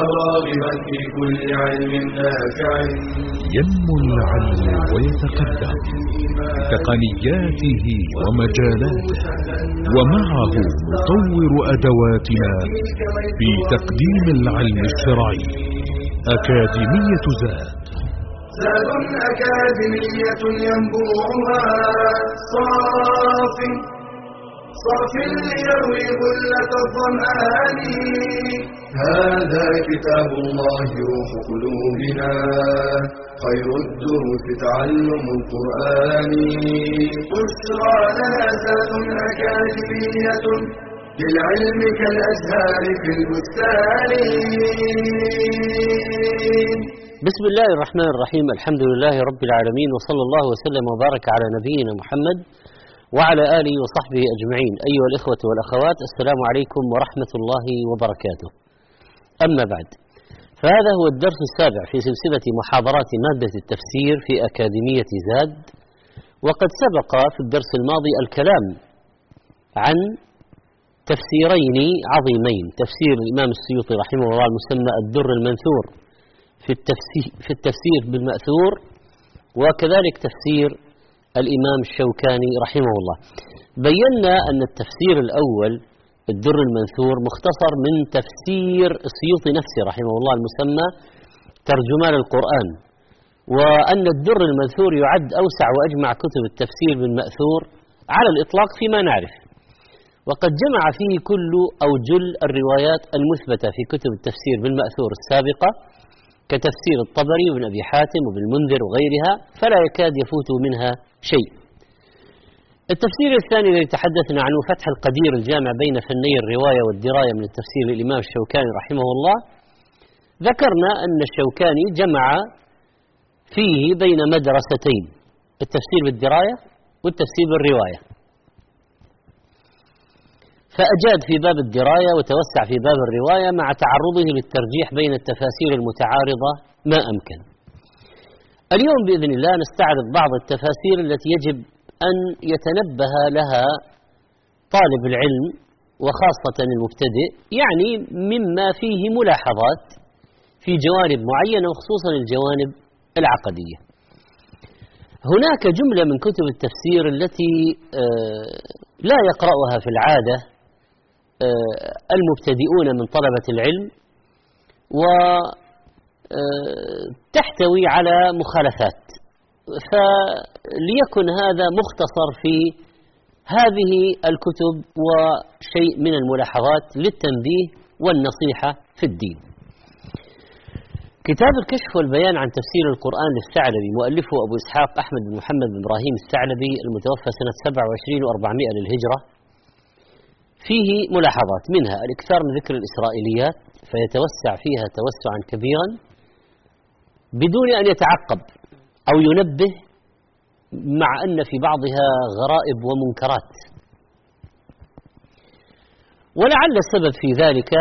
راغبا في كل علم نافع. ينمو العلم ويتقدم بتقنياته ومجالاته ومعه نطور أدواتنا في تقديم العلم الشرعي. أكاديمية زاد. زاد أكاديمية ينبوعها صاف صاف ليروي غلة الظمآن. هذا كتاب الله روح قلوبنا. خير الدروس تعلم القرآن. بشرى لنا زاد أكاديمية للعلم كالأزهار في البستان. بسم الله الرحمن الرحيم. الحمد لله رب العالمين وصلى الله وسلم وبارك على نبينا محمد وعلى آله وصحبه أجمعين. أيها الإخوة والأخوات السلام عليكم ورحمة الله وبركاته. أما بعد فهذا هو الدرس السابع في سلسلة محاضرات مادة التفسير في أكاديمية زاد. وقد سبق في الدرس الماضي الكلام عن تفسيرين عظيمين. تفسير الإمام السيوطي رحمه الله المسمى الدر المنثور في التفسير, في التفسير بالمأثور وكذلك تفسير الإمام الشوكاني رحمه الله. بينا أن التفسير الأول الدر المنثور مختصر من تفسير السيوطي نفسه رحمه الله المسمى ترجمان القرآن. وأن الدر المنثور يعد أوسع وأجمع كتب التفسير بالمأثور على الإطلاق فيما نعرف. وقد جمع فيه كل أو جل الروايات المثبتة في كتب التفسير بالمأثور السابقة. كتفسير الطبري وابن أبي حاتم وابن المنذر وغيرها فلا يكاد يفوت منها شيء. التفسير الثاني الذي تحدثنا عنه فتح القدير الجامع بين فني الرواية والدراية من التفسير للإمام الشوكاني رحمه الله. ذكرنا أن الشوكاني جمع فيه بين مدرستين التفسير بالدراية والتفسير بالرواية. فأجاد في باب الدراية وتوسع في باب الرواية مع تعرضه للترجيح بين التفاسير المتعارضة ما أمكن. اليوم بإذن الله نستعرض بعض التفاسير التي يجب أن يتنبه لها طالب العلم وخاصة المبتدئ يعني مما فيه ملاحظات في جوانب معينة وخصوصا الجوانب العقدية. هناك جملة من كتب التفسير التي لا يقرأها في العادة المبتدئون من طلبة العلم وتحتوي على مخالفات. فليكن هذا مختصر في هذه الكتب وشيء من الملاحظات للتنبيه والنصيحة في الدين. كتاب الكشف والبيان عن تفسير القرآن للثعلبي مؤلفه أبو إسحاق أحمد بن محمد بن إبراهيم الثعلبي المتوفى سنة 27 و400 للهجرة. فيه ملاحظات. منها الإكثار من ذكر الإسرائيليات فيتوسع فيها توسعا كبيرا بدون أن يتعقب أو ينبه مع أن في بعضها غرائب ومنكرات. ولعل السبب في ذلك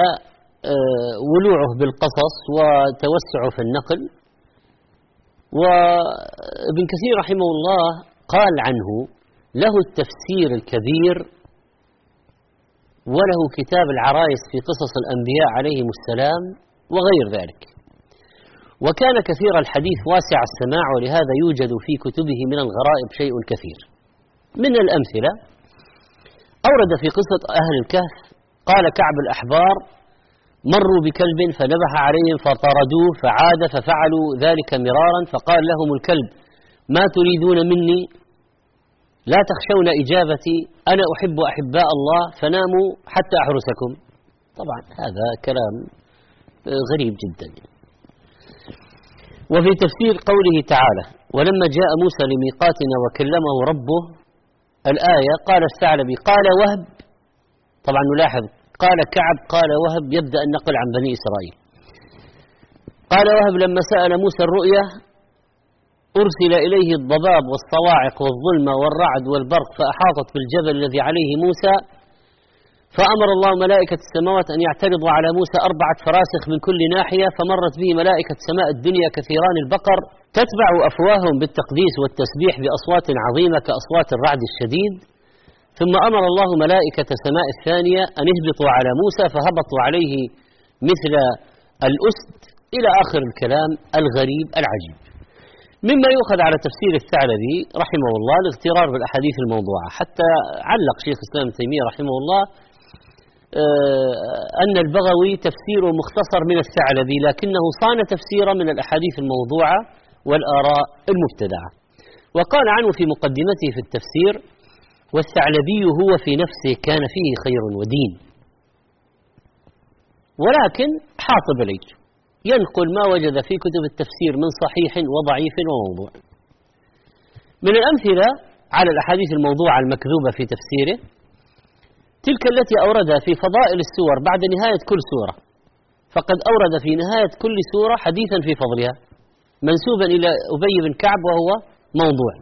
ولوعه بالقصص وتوسعه في النقل. وابن كثير رحمه الله قال عنه له التفسير الكبير وله كتاب العرايس في قصص الأنبياء عليهم السلام وغير ذلك. وكان كثير الحديث واسع السماع ولهذا يوجد في كتبه من الغرائب شيء كثير. من الأمثلة أورد في قصة أهل الكهف قال كعب الأحبار مروا بكلب فنبح عليهم فطردوه فعاد ففعلوا ذلك مرارا فقال لهم الكلب ما تريدون مني؟ لا تخشون إجابتي أنا أحب أحباء الله فناموا حتى أحرسكم. طبعا هذا كلام غريب جدا. وفي تفسير قوله تعالى ولما جاء موسى لميقاتنا وكلمه ربه الآية قال الثعلبي قال وهب. طبعا نلاحظ قال كعب قال وهب يبدأ النقل عن بني إسرائيل. قال وهب لما سأل موسى الرؤيا أرسل إليه الضباب والصواعق والظلمة والرعد والبرق فأحاطت بالجبل الذي عليه موسى فأمر الله ملائكة السماوات أن يعترضوا على موسى أربعة فراسخ من كل ناحية فمرت به ملائكة سماء الدنيا كثيران البقر تتبع أفواههم بالتقديس والتسبيح بأصوات عظيمة كأصوات الرعد الشديد. ثم أمر الله ملائكة سماء الثانية أن اهبطوا على موسى فهبطوا عليه مثل الأسد إلى آخر الكلام الغريب العجيب. مما يؤخذ على تفسير الثعلبي رحمه الله الاغترار بالأحاديث الموضوعة. حتى علق شيخ الإسلام تيمية رحمه الله آه، أن البغوي تفسيره مختصر من الثعلبي لكنه صان تفسيرا من الأحاديث الموضوعة والآراء المبتدعة. وقال عنه في مقدمته في التفسير والثعلبي هو في نفسه كان فيه خير ودين. ولكن حاطب ليج ينقل ما وجد في كتب التفسير من صحيح وضعيف وموضوع. من الأمثلة على الأحاديث الموضوعة المكذوبة في تفسيره تلك التي أوردها في فضائل السور بعد نهاية كل سورة. فقد أورد في نهاية كل سورة حديثا في فضلها منسوبا إلى أبي بن كعب وهو موضوع.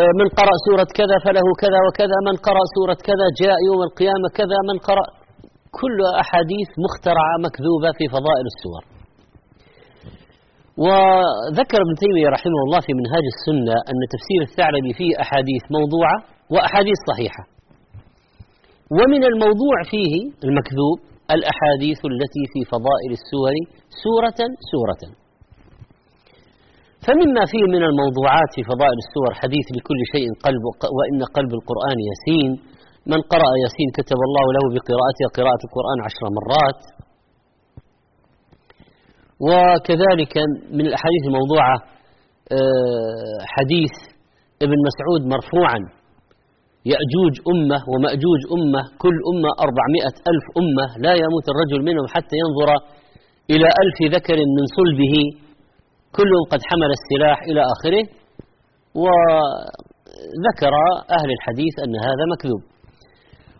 آه، من قرأ سورة كذا فله كذا وكذا من قرأ سورة كذا جاء يوم القيامة كذا من قرأ كل أحاديث مخترعة مكذوبة في فضائل السور. وذكر ابن تيمية رحمه الله في منهاج السنة أن تفسير الثعلبي فيه أحاديث موضوعة وأحاديث صحيحة. ومن الموضوع فيه المكذوب الأحاديث التي في فضائل السور سورة سورة. فمما فيه من الموضوعات في فضائل السور حديث لكل شيء قلب وإن قلب القرآن يسين من قرأ ياسين كتب الله له بقراءته قراءة القرآن عشر مرات. وكذلك من الأحاديث الموضوعة آه، حديث ابن مسعود مرفوعا يأجوج أمة ومأجوج أمة كل أمة أربعمائة ألف أمة لا يموت الرجل منهم حتى ينظر إلى ألف ذكر من صلبه. كلهم قد حمل السلاح إلى آخره وذكر أهل الحديث أن هذا مكذوب.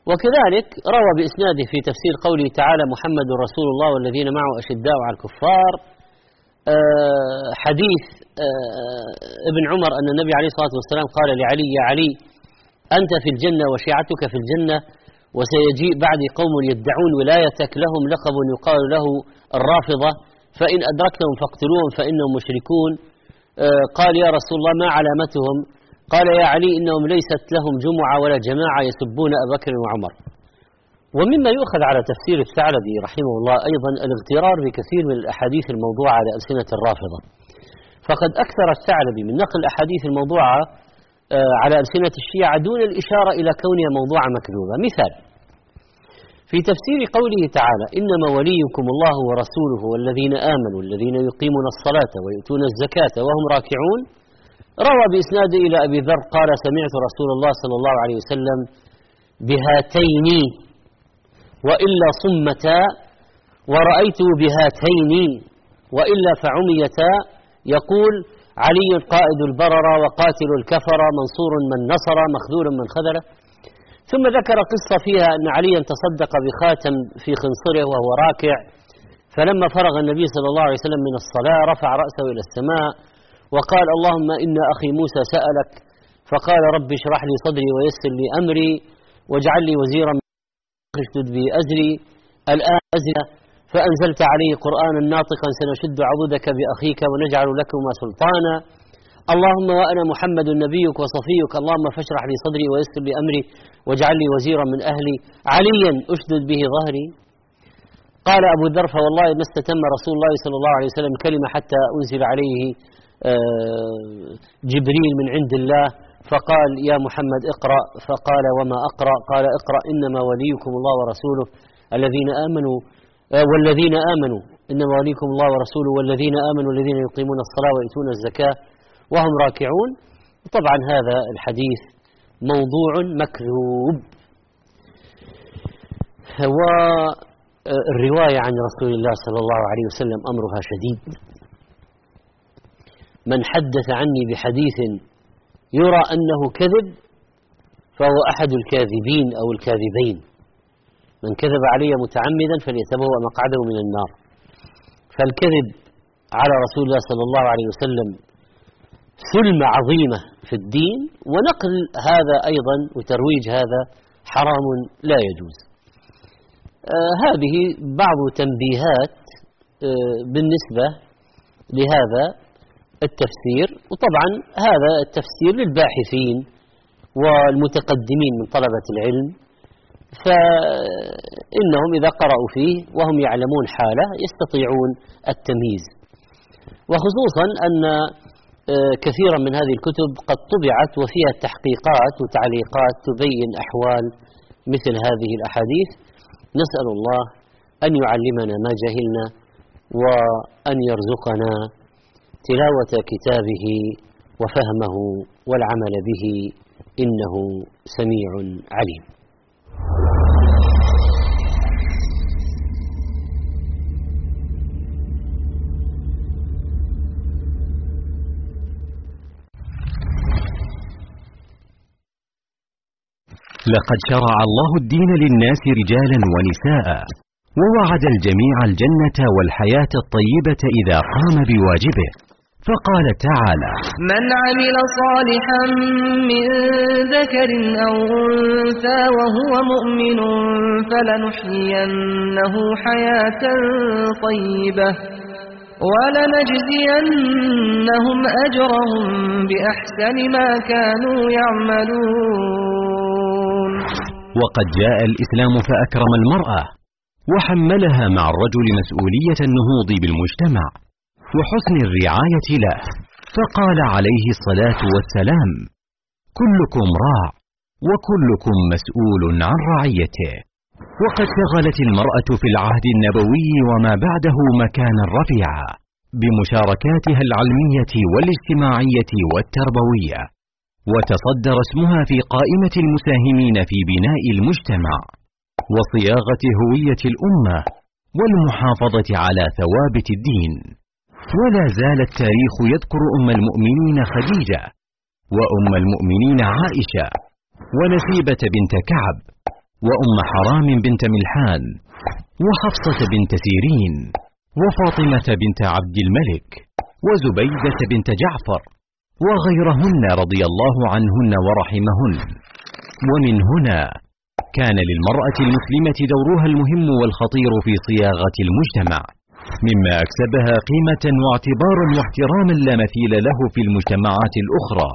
وكذلك روى بإسناده في تفسير قوله تعالى محمد رسول الله والذين معه أشداء على الكفار آه، حديث آه، ابن عمر أن النبي عليه الصلاة والسلام قال لعلي يا علي أنت في الجنة وشيعتك في الجنة وسيجيء بعدي قوم يدعون ولايتك لهم لقب يقال له الرافضة فإن أدركتهم فاقتلوهم فإنهم مشركون. آه، قال يا رسول الله ما علامتهم؟ قال يا علي إنهم ليست لهم جمعة ولا جماعة يسبون أبا بكر وعمر. ومما يؤخذ على تفسير الثعلبي رحمه الله أيضا الاغترار بكثير من الأحاديث الموضوعة على ألسنة الرافضة. فقد أكثر الثعلبي من نقل الأحاديث الموضوعة آه، على ألسنة الشيعة دون الإشارة إلى كونها موضوعة مكذوبة. مثال في تفسير قوله تعالى إنما وليكم الله ورسوله والذين آمنوا الذين يقيمون الصلاة ويؤتون الزكاة وهم راكعون روى بإسناده إلى أبي ذر قال سمعت رسول الله صلى الله عليه وسلم بهاتين وإلا صمتا ورأيته بهاتين وإلا فعميتا يقول علي قائد البرر وقاتل الكفر منصور من نصر مخذول من خذله. ثم ذكر قصة فيها أن عليا تصدق بخاتم في خنصره وهو راكع فلما فرغ النبي صلى الله عليه وسلم من الصلاة رفع رأسه إلى السماء وقال اللهم إن أخي موسى سألك. فقال رب اشرح لي صدري ويسر لي أمري واجعل لي وزيرا اشدد به أزري. الآن أزري. فأنزلت عليه قرآنا ناطقا سنشد عضدك بأخيك ونجعل لكما سلطانا. اللهم وأنا محمد نبيك وصفيك. اللهم فاشرح لي صدري ويسر لي أمري واجعل لي وزيرا من أهلي. عليا أشدد به ظهري. قال أبو ذر فوالله ما استتم رسول الله صلى الله عليه وسلم كلمة حتى أنزل عليه جبريل من عند الله فقال يا محمد اقرأ. فقال وما أقرأ؟ قال اقرأ إنما وليكم الله ورسوله الذين آمنوا آه، والذين آمنوا إنما وليكم الله ورسوله والذين آمنوا الذين يقيمون الصلاة ويؤتون الزكاة وهم راكعون. طبعا هذا الحديث موضوع مكذوب. والرواية عن رسول الله صلى الله عليه وسلم أمرها شديد. من حدث عني بحديث يرى أنه كذب فهو أحد الكاذبين أو الكاذبين. من كذب علي متعمدا فليتبوأ مقعده من النار. فالكذب على رسول الله صلى الله عليه وسلم ثلمة عظيمة في الدين ونقل هذا أيضا وترويج هذا حرام لا يجوز. آه هذه بعض تنبيهات آه بالنسبة لهذا التفسير وطبعا هذا التفسير للباحثين والمتقدمين من طلبة العلم فإنهم إذا قرأوا فيه وهم يعلمون حالة يستطيعون التمييز. وخصوصا أن آه، كثيرا من هذه الكتب قد طبعت وفيها تحقيقات وتعليقات تبين أحوال مثل هذه الأحاديث. نسأل الله أن يعلمنا ما جهلنا وأن يرزقنا تلاوة كتابه وفهمه والعمل به إنه سميع عليم. لقد شرع الله الدين للناس رجالا ونساء ووعد الجميع الجنة والحياة الطيبة إذا قام بواجبه. فقال تعالى من عمل صالحا من ذكر أو أنثى وهو مؤمن فلنحيينه حياة طيبة ولنجزينهم أجرهم بأحسن ما كانوا يعملون. وقد جاء الإسلام فأكرم المرأة وحملها مع الرجل مسؤولية النهوض بالمجتمع. وحسن الرعاية له. فقال عليه الصلاة والسلام كلكم راع وكلكم مسؤول عن رعيته. وقد شغلت المرأة في العهد النبوي وما بعده مكانا رفيعا بمشاركاتها العلمية والاجتماعية والتربوية. وتصدر اسمها في قائمة المساهمين في بناء المجتمع وصياغة هوية الأمة والمحافظة على ثوابت الدين. ولا زال التاريخ يذكر أم المؤمنين خديجة وأم المؤمنين عائشة ونسيبة بنت كعب وأم حرام بنت ملحان وحفصة بنت سيرين وفاطمة بنت عبد الملك وزبيدة بنت جعفر وغيرهن رضي الله عنهن ورحمهن. ومن هنا كان للمرأة المسلمة دورها المهم والخطير في صياغة المجتمع. مما أكسبها قيمة واعتبارا واحتراما لا مثيل له في المجتمعات الأخرى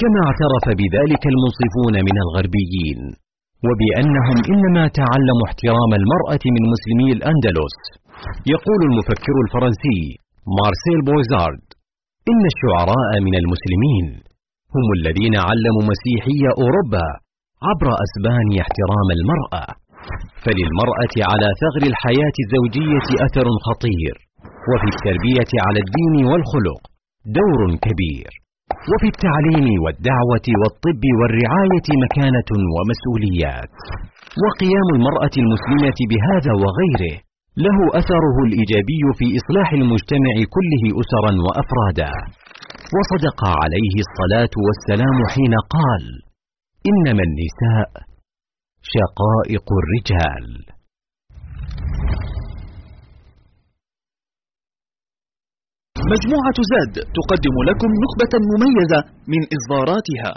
كما اعترف بذلك المنصفون من الغربيين وبأنهم إنما تعلموا احترام المرأة من مسلمي الأندلس. يقول المفكر الفرنسي مارسيل بويزارد إن الشعراء من المسلمين هم الذين علموا مسيحي أوروبا عبر أسبانيا احترام المرأة. فللمرأة على ثغر الحياة الزوجية أثر خطير وفي التربية على الدين والخلق دور كبير وفي التعليم والدعوة والطب والرعاية مكانة ومسؤوليات. وقيام المرأة المسلمة بهذا وغيره له أثره الإيجابي في إصلاح المجتمع كله أسرا وأفرادا. وصدق عليه الصلاة والسلام حين قال إنما النساء شقائق الرجال. مجموعة زاد تقدم لكم نخبة مميزة من إصداراتها.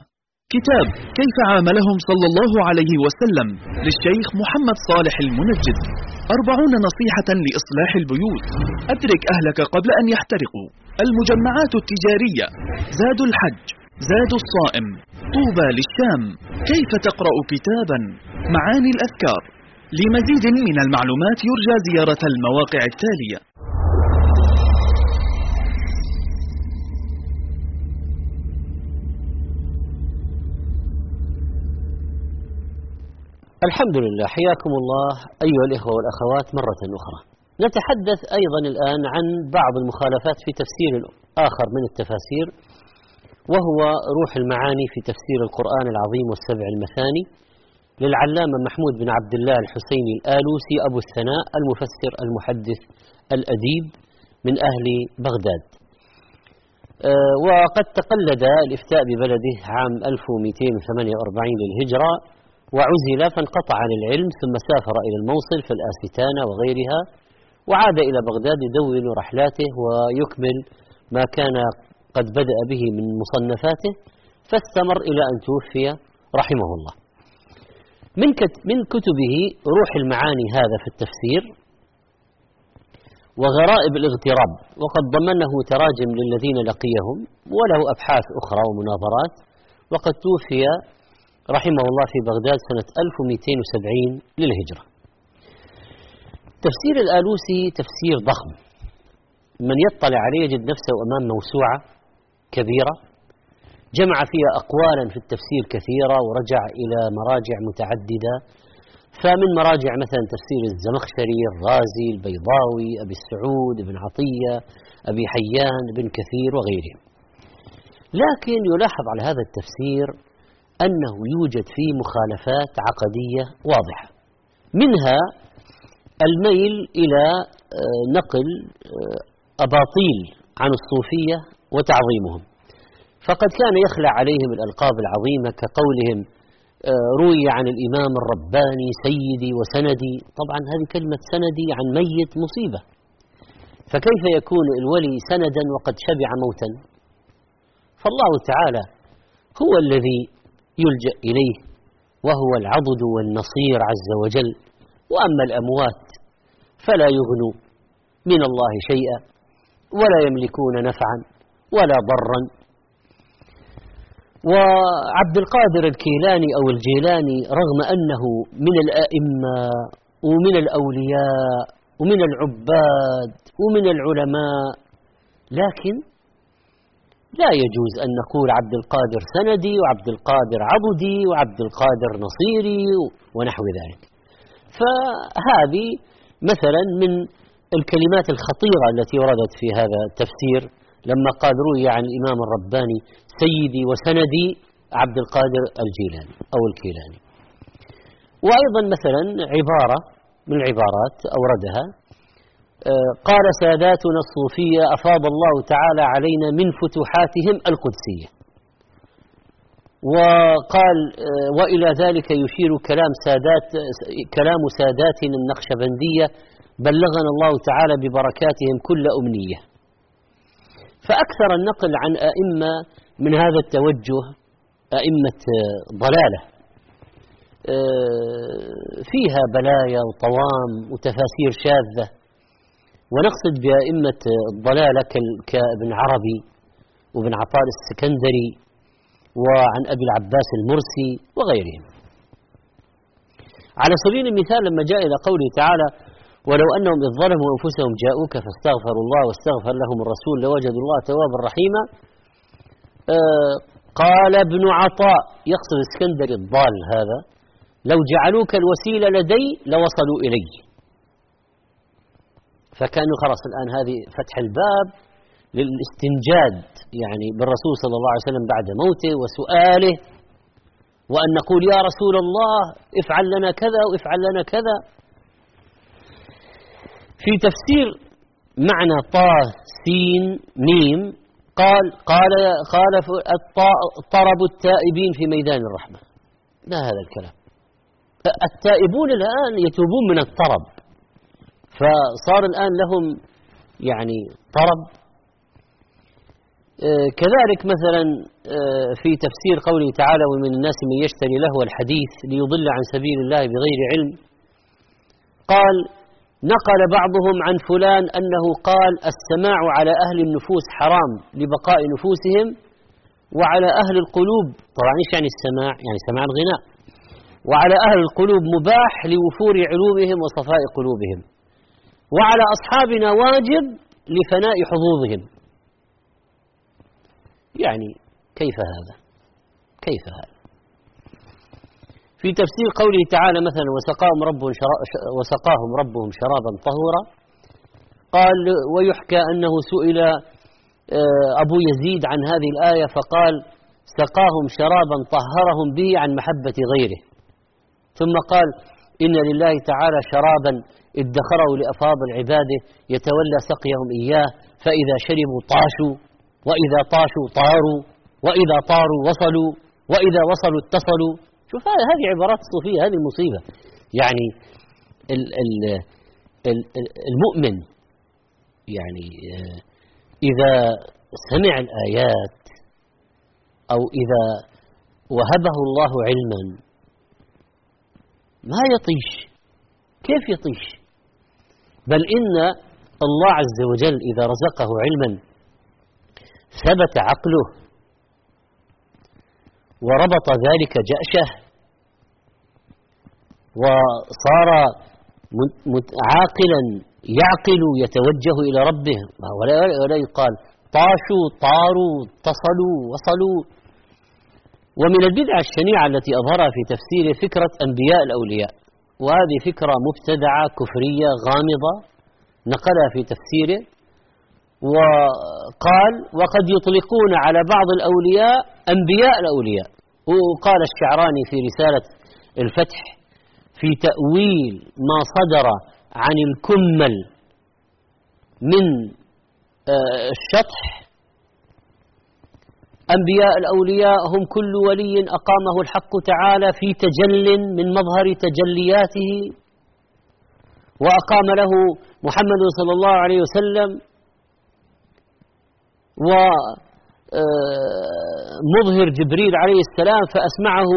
كتاب كيف عاملهم صلى الله عليه وسلم للشيخ محمد صالح المنجد. أربعون نصيحة لإصلاح البيوت. أدرك أهلك قبل أن يحترقوا. المجمعات التجارية. زاد الحج. زاد الصائم. طوبى للشام. كيف تقرأ كتابا؟ معاني الأذكار. لمزيد من المعلومات يرجى زيارة المواقع التالية. الحمد لله. حياكم الله أيها الإخوة والأخوات مرة أخرى. نتحدث أيضا الآن عن بعض المخالفات في تفسير آخر من التفاسير. وهو روح المعاني في تفسير القرآن العظيم والسبع المثاني للعلامة محمود بن عبد الله الحسيني الآلوسي أبو الثناء المفسر المحدث الأديب من أهل بغداد. آه، وقد تقلد الإفتاء ببلده عام 1248 للهجرة وعزل فانقطع عن العلم ثم سافر إلى الموصل في الآستانة وغيرها وعاد إلى بغداد يدون رحلاته ويكمل ما كان قد بدأ به من مصنفاته فاستمر إلى أن توفي رحمه الله. من من كتبه روح المعاني هذا في التفسير وغرائب الاغتراب وقد ضمنه تراجم للذين لقيهم وله أبحاث أخرى ومناظرات وقد توفي رحمه الله في بغداد سنة 1270 للهجرة. تفسير الآلوسي تفسير ضخم. من يطلع عليه يجد نفسه أمام موسوعة كبيرة جمع فيها أقوالا في التفسير كثيرة ورجع إلى مراجع متعددة. فمن مراجع مثلا تفسير الزمخشري الرازي البيضاوي أبي السعود ابن عطية أبي حيان ابن كثير وغيرهم. لكن يلاحظ على هذا التفسير أنه يوجد فيه مخالفات عقدية واضحة. منها الميل إلى آه، نقل آه، أباطيل عن الصوفية وتعظيمهم. فقد كان يخلع عليهم الألقاب العظيمة كقولهم آه، روي عن الإمام الرباني سيدي وسندي. طبعا هذه كلمة سندي عن ميت مصيبة. فكيف يكون الولي سندا وقد شبع موتا؟ فالله تعالى هو الذي يلجأ إليه وهو العضد والنصير عز وجل. وأما الأموات فلا يغنوا من الله شيئا ولا يملكون نفعا. ولا ضرا. وعبد القادر الكيلاني أو الجيلاني رغم أنه من الأئمة ومن الأولياء ومن العباد ومن العلماء لكن لا يجوز أن نقول عبد القادر سندي وعبد القادر عضدي وعبد القادر نصيري ونحو ذلك. فهذه مثلا من الكلمات الخطيرة التي وردت في هذا التفسير. لما قال روي عن الإمام الرباني سيدي وسندي عبد القادر الجيلاني أو الكيلاني. وأيضا مثلا عبارة من العبارات أوردها آه، قال ساداتنا الصوفية أفاض الله تعالى علينا من فتوحاتهم القدسية. وقال آه، وإلى ذلك يشير كلام سادات كلام ساداتنا النقشبندية بلغنا الله تعالى ببركاتهم كل أمنية. فأكثر النقل عن أئمة من هذا التوجه أئمة ضلالة. آه، فيها بلايا وطوام وتفاسير شاذة. ونقصد بأئمة الضلالة كابن عربي وابن عطاء السكندري وعن أبي العباس المرسي وغيرهم. على سبيل المثال لما جاء إلى قوله تعالى ولو أنهم إذ ظلموا أنفسهم جاءوك فاستغفروا الله واستغفر لهم الرسول لوجدوا الله توابا رحيما آه قال ابن عطاء يقصد اسكندر الضال هذا لو جعلوك الوسيلة لدي لوصلوا إلي. فكانوا خلاص الآن هذه فتح الباب للاستنجاد يعني بالرسول صلى الله عليه وسلم بعد موته وسؤاله وأن نقول يا رسول الله افعل لنا كذا وافعل لنا كذا. في تفسير معنى طا سين ميم قال قال قال طرب التائبين في ميدان الرحمة. ما هذا الكلام؟ التائبون الآن يتوبون من الطرب. فصار الآن لهم يعني طرب. آه، كذلك مثلا آه، في تفسير قوله تعالى ومن الناس من يشتري لهو الحديث ليضل عن سبيل الله بغير علم قال نقل بعضهم عن فلان أنه قال السماع على أهل النفوس حرام لبقاء نفوسهم وعلى أهل القلوب. طبعا إيش يعني السماع؟ يعني سماع الغناء. وعلى أهل القلوب مباح لوفور علومهم وصفاء قلوبهم. وعلى أصحابنا واجب لفناء حظوظهم. يعني كيف هذا؟ كيف هذا؟ في تفسير قوله تعالى مثلا وسقاهم ربهم وسقاهم ربهم شرابا طهورا قال ويحكى أنه سئل آه، أبو يزيد عن هذه الآية فقال سقاهم شرابا طهرهم به عن محبة غيره. ثم قال إن لله تعالى شرابا ادخره لأفاضل عباده يتولى سقيهم إياه فإذا شربوا طاشوا وإذا طاشوا طاروا وإذا طاروا وصلوا وإذا وصلوا اتصلوا شوف هذه عبارات الصوفية هذه المصيبة يعني المؤمن يعني آه، إذا سمع الآيات أو إذا وهبه الله علما ما يطيش. كيف يطيش؟ بل إن الله عز وجل إذا رزقه علما ثبت عقله وربط ذلك جأشه وصار عاقلا يعقل يتوجه إلى ربه. ولا, ولا يقال طاشوا طاروا اتصلوا وصلوا. ومن البدع الشنيعة التي أظهرها في تفسيره فكرة أنبياء الأولياء. وهذه فكرة مبتدعة كفرية غامضة نقلها في تفسيره. وقال وقد يطلقون على بعض الأولياء أنبياء الأولياء. وقال الشعراني في رسالة الفتح في تأويل ما صدر عن الكمل من آه، الشطح. أنبياء الأولياء هم كل ولي أقامه الحق تعالى في تجل من مظهر تجلياته وأقام له محمد صلى الله عليه وسلم ومظهر آه، جبريل عليه السلام فأسمعه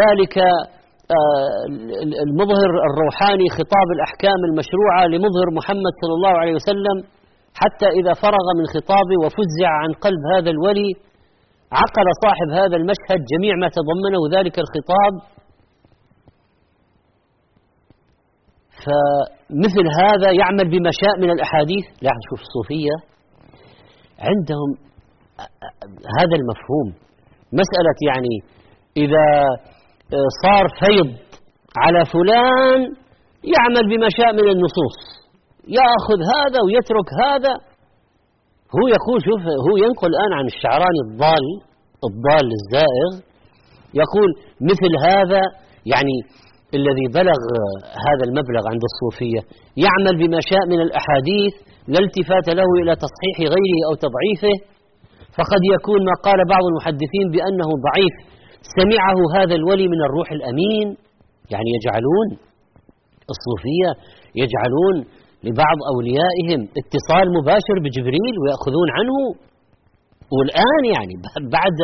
ذلك آه، المظهر الروحاني خطاب الأحكام المشروعة لمظهر محمد صلى الله عليه وسلم حتى إذا فرغ من خطابه وفزع عن قلب هذا الولي عقل صاحب هذا المشهد جميع ما تضمنه ذلك الخطاب. فمثل هذا يعمل بما شاء من الأحاديث. لا شوف الصوفية عندهم هذا المفهوم. مسألة يعني إذا صار فيض على فلان يعمل بما شاء من النصوص. يأخذ هذا ويترك هذا. هو يقول شوف هو ينقل الآن عن الشعراني الضال الضال الزائغ يقول مثل هذا يعني الذي بلغ هذا المبلغ عند الصوفية يعمل بما شاء من الأحاديث لا التفات له إلى تصحيح غيره أو تضعيفه. فقد يكون ما قال بعض المحدثين بأنه ضعيف. سمعه هذا الولي من الروح الأمين. يعني يجعلون الصوفية يجعلون لبعض أوليائهم اتصال مباشر بجبريل ويأخذون عنه. والآن يعني بعد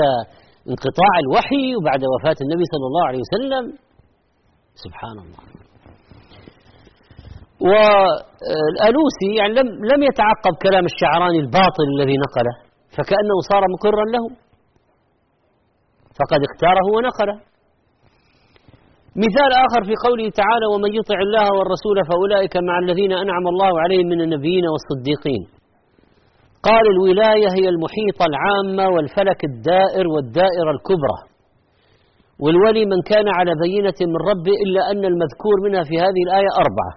انقطاع الوحي وبعد وفاة النبي صلى الله عليه وسلم سبحان الله. والألوسي يعني لم لم يتعقب كلام الشعراني الباطل الذي نقله. فكأنه صار مقرا له فقد اختاره ونقله. مثال آخر في قوله تعالى ومن يطع الله والرسول فأولئك مع الذين أنعم الله عليهم من النبيين والصديقين قال الولاية هي المحيطة العامة والفلك الدائر والدائرة الكبرى والولي من كان على بينة من ربه إلا أن المذكور منها في هذه الآية أربعة.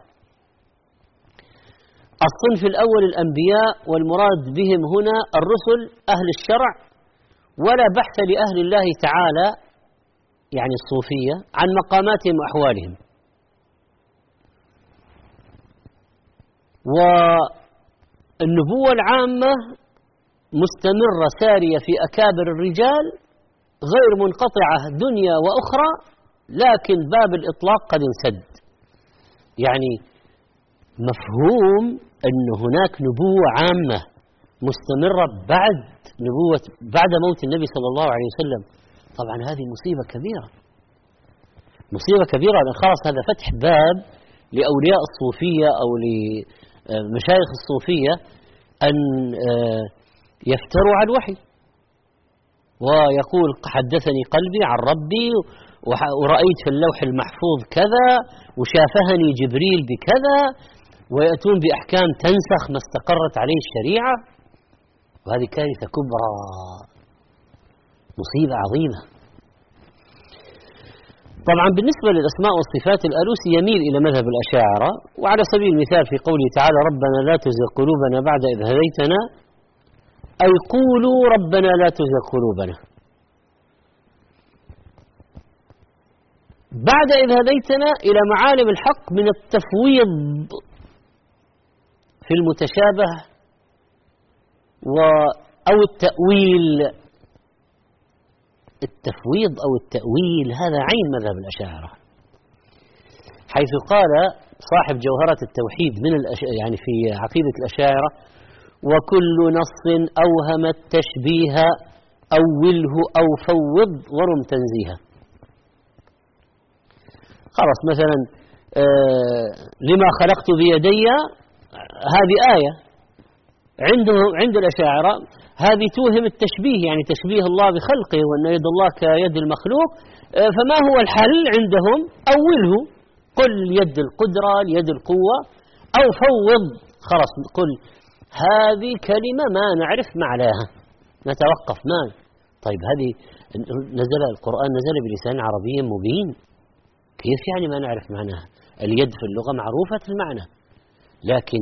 الصنف الأول الأنبياء والمراد بهم هنا الرسل أهل الشرع ولا بحث لأهل الله تعالى يعني الصوفية عن مقاماتهم وأحوالهم. والنبوة العامة مستمرة سارية في أكابر الرجال غير منقطعة دنيا وأخرى لكن باب الإطلاق قد انسد. يعني مفهوم أن هناك نبوة عامة مستمرة بعد نبوة بعد موت النبي صلى الله عليه وسلم. طبعا هذه مصيبة كبيرة. مصيبة كبيرة. لأن خلاص هذا فتح باب لأولياء الصوفية أو لمشايخ الصوفية أن آه، يفتروا على الوحي. ويقول حدثني قلبي عن ربي ورأيت في اللوح المحفوظ كذا وشافهني جبريل بكذا ويأتون بأحكام تنسخ ما استقرت عليه الشريعة وهذه كارثة كبرى مصيبة عظيمة. طبعا بالنسبة للأسماء والصفات الألوسي يميل إلى مذهب الأشاعرة وعلى سبيل المثال في قوله تعالى ربنا لا تزغ قلوبنا بعد إذ هديتنا أي قولوا ربنا لا تزغ قلوبنا بعد إذ هديتنا إلى معالم الحق من التفويض في المتشابه و أو التأويل. التفويض أو التأويل هذا عين مذهب الأشاعرة. حيث قال صاحب جوهرة التوحيد من يعني في عقيدة الأشاعرة وكل نص أوهم التشبيه أوله أو فوض ورم تنزيها. خلاص مثلا آه لما خلقت بيدي هذه آية عندهم عند الأشاعرة هذه توهم التشبيه يعني تشبيه الله بخلقه وأن يد الله كيد المخلوق. آه، فما هو الحل عندهم؟ أوله قل يد القدرة اليد القوة أو فوض خلاص قل هذه كلمة ما نعرف معناها نتوقف ما طيب هذه نزل القرآن نزل بلسان عربي مبين كيف يعني ما نعرف معناها؟ اليد في اللغة معروفة المعنى. لكن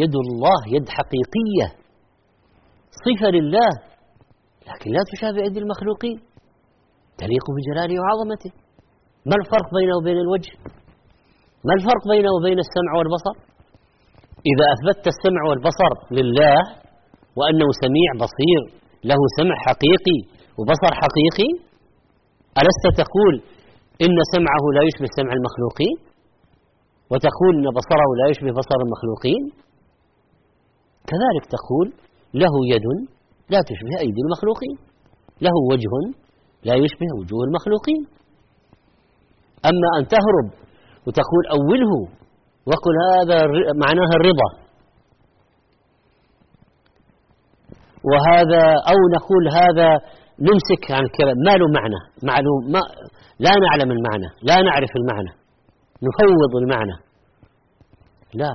يد الله يد حقيقية صفة لله لكن لا تشابه أيدي المخلوقين تليق بجلاله وعظمته. ما الفرق بينه وبين الوجه؟ ما الفرق بينه وبين السمع والبصر؟ إذا أثبتت السمع والبصر لله وأنه سميع بصير له سمع حقيقي وبصر حقيقي ألست تقول إن سمعه لا يشبه سمع المخلوقين؟ وتقول إن بصره لا يشبه بصر المخلوقين؟ كذلك تقول له يد لا تشبه أيدي المخلوقين له وجه لا يشبه وجوه المخلوقين. أما أن تهرب وتقول أوله وقل هذا معناها الرضا. وهذا أو نقول هذا نمسك عن الكلام ما له معنى معلوم ما لا نعلم المعنى لا نعرف المعنى. نفوض المعنى. لا.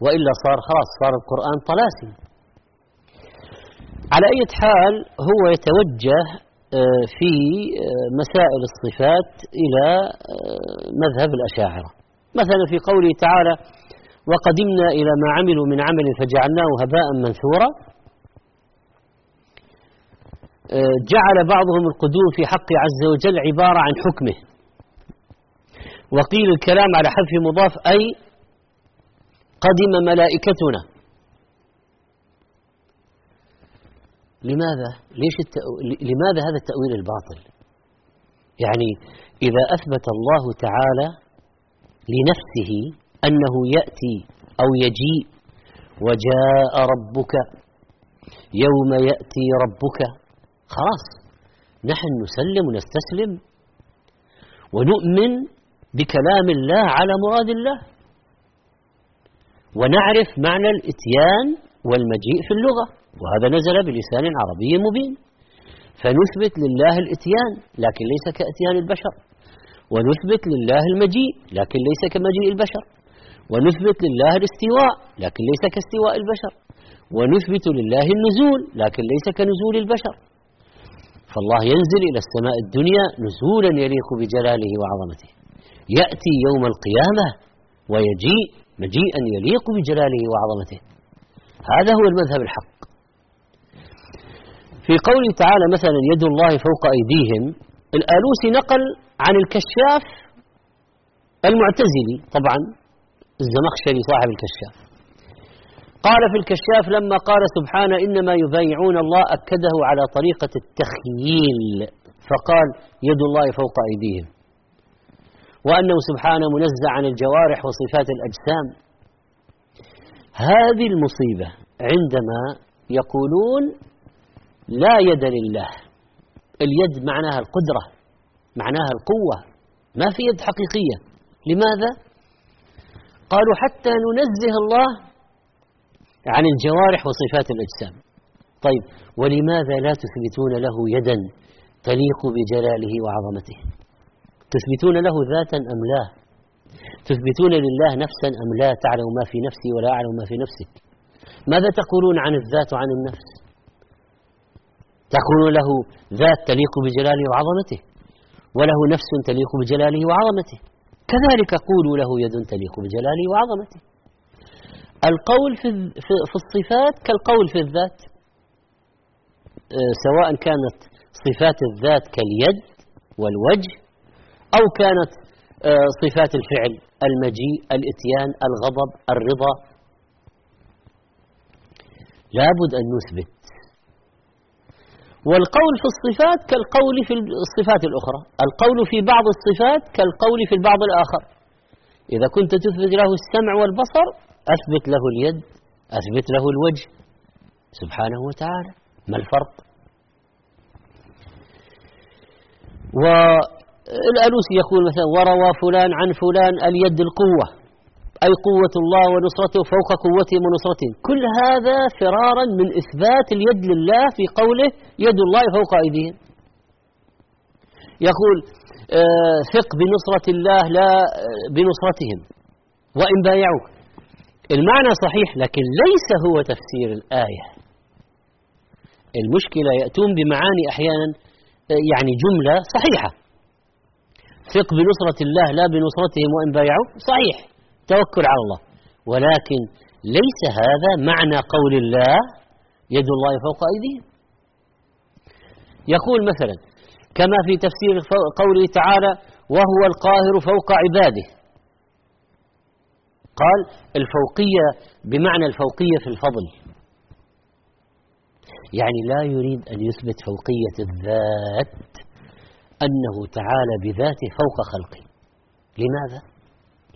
وإلا صار خلاص صار القرآن طلاسم. على أي حال هو يتوجه آه، في آه، مسائل الصفات إلى آه، مذهب الأشاعرة. مثلا في قوله تعالى وقدمنا إلى ما عملوا من عمل فجعلناه هباء منثورا جعل بعضهم القدوم في حق عز وجل عبارة عن حكمه. وقيل الكلام على حذف مضاف أي قدم ملائكتنا. لماذا؟ ليش التأو... لماذا هذا التأويل الباطل؟ يعني إذا أثبت الله تعالى لنفسه أنه يأتي أو يجيء وجاء ربك يوم يأتي ربك خلاص نحن نسلم ونستسلم ونؤمن بكلام الله على مراد الله. ونعرف معنى الإتيان والمجيء في اللغة. وهذا نزل بلسان عربي مبين. فنثبت لله الإتيان لكن ليس كإتيان البشر. ونثبت لله المجيء لكن ليس كمجيء البشر. ونثبت لله الاستواء لكن ليس كاستواء البشر. ونثبت لله النزول لكن ليس كنزول البشر. فالله ينزل إلى السماء الدنيا نزولا يليق بجلاله وعظمته. يأتي يوم القيامة ويجيء مجيئا يليق بجلاله وعظمته. هذا هو المذهب الحق. في قوله تعالى مثلا يد الله فوق أيديهم الآلوسي نقل عن الكشاف المعتزلي طبعا الزمخشري صاحب الكشاف. قال في الكشاف لما قال سبحانه إنما يبايعون الله أكده على طريقة التخييل فقال يد الله فوق أيديهم. وأنه سبحانه منزع عن الجوارح وصفات الأجسام. هذه المصيبة عندما يقولون لا يد لله اليد معناها القدرة معناها القوة ما في يد حقيقية. لماذا؟ قالوا حتى ننزه الله عن الجوارح وصفات الأجسام. طيب ولماذا لا تثبتون له يدا تليق بجلاله وعظمته؟ تثبتون له ذاتا أم لا؟ تثبتون لله نفسا أم لا؟ تعلم ما في نفسي ولا أعلم ما في نفسك. ماذا تقولون عن الذات وعن النفس؟ تقولون له ذات تليق بجلاله وعظمته وله نفس تليق بجلاله وعظمته. كذلك قولوا له يد تليق بجلاله وعظمته. القول في في الصفات كالقول في الذات. آه، سواء كانت صفات الذات كاليد والوجه أو كانت آه، صفات الفعل المجيء الإتيان الغضب الرضا. لابد أن نثبت. والقول في الصفات كالقول في الصفات الأخرى. القول في بعض الصفات كالقول في البعض الآخر. إذا كنت تثبت له السمع والبصر أثبت له اليد أثبت له الوجه. سبحانه وتعالى. ما الفرق؟ والألوسي يقول مثلا وروى فلان عن فلان اليد القوة أي قوة الله ونصرته فوق قوتهم ونصرتهم كل هذا فرارا من إثبات اليد لله في قوله يد الله فوق أيديهم. يقول آه، ثق بنصرة الله لا بنصرتهم وإن بايعوك. المعنى صحيح لكن ليس هو تفسير الآية. المشكلة يأتون بمعاني أحيانا آه، يعني جملة صحيحة. ثق بنصرة الله لا بنصرتهم وإن بايعوا صحيح توكل على الله. ولكن ليس هذا معنى قول الله يد الله فوق أيديهم. يقول مثلا كما في تفسير قوله تعالى وهو القاهر فوق عباده قال الفوقية بمعنى الفوقية في الفضل يعني لا يريد أن يثبت فوقية الذات أنه تعالى بذاته فوق خلقه. لماذا؟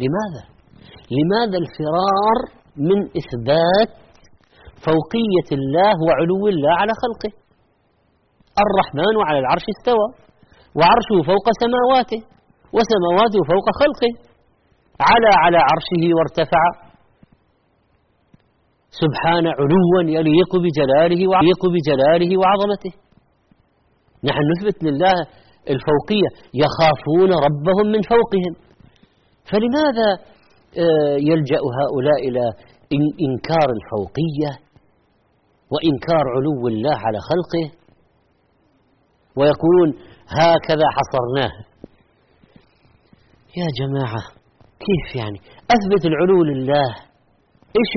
لماذا؟ لماذا الفرار من إثبات فوقية الله وعلو الله على خلقه؟ الرحمن على العرش استوى وعرشه فوق سماواته وسماواته فوق خلقه. على على عرشه وارتفع. سبحان علوا يليق بجلاله ويليق بجلاله وعظمته. نحن نثبت لله الفوقية يخافون ربهم من فوقهم. فلماذا آه، يلجأ هؤلاء إلى إنكار الفوقية وإنكار علو الله على خلقه؟ ويقولون هكذا حصرناه. يا جماعة كيف يعني؟ أثبت العلو لله. إيش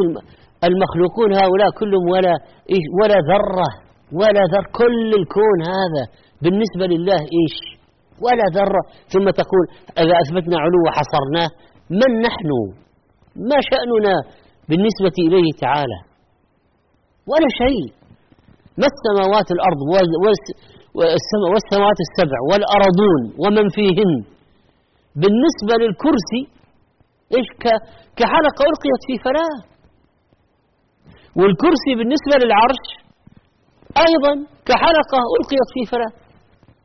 المخلوقون هؤلاء كلهم ولا إيش ولا ذرة ولا ذر كل الكون هذا بالنسبة لله إيش؟ ولا ذرة. ثم تقول إذا أثبتنا علو وحصرناه من نحن؟ ما شأننا بالنسبة إليه تعالى؟ ولا شيء. ما السماوات الأرض والسماوات السبع والأرضون ومن فيهن؟ بالنسبة للكرسي إيش؟ كحلقة ألقيت في فلاة والكرسي بالنسبة للعرش أيضا كحلقة ألقيت في فلاة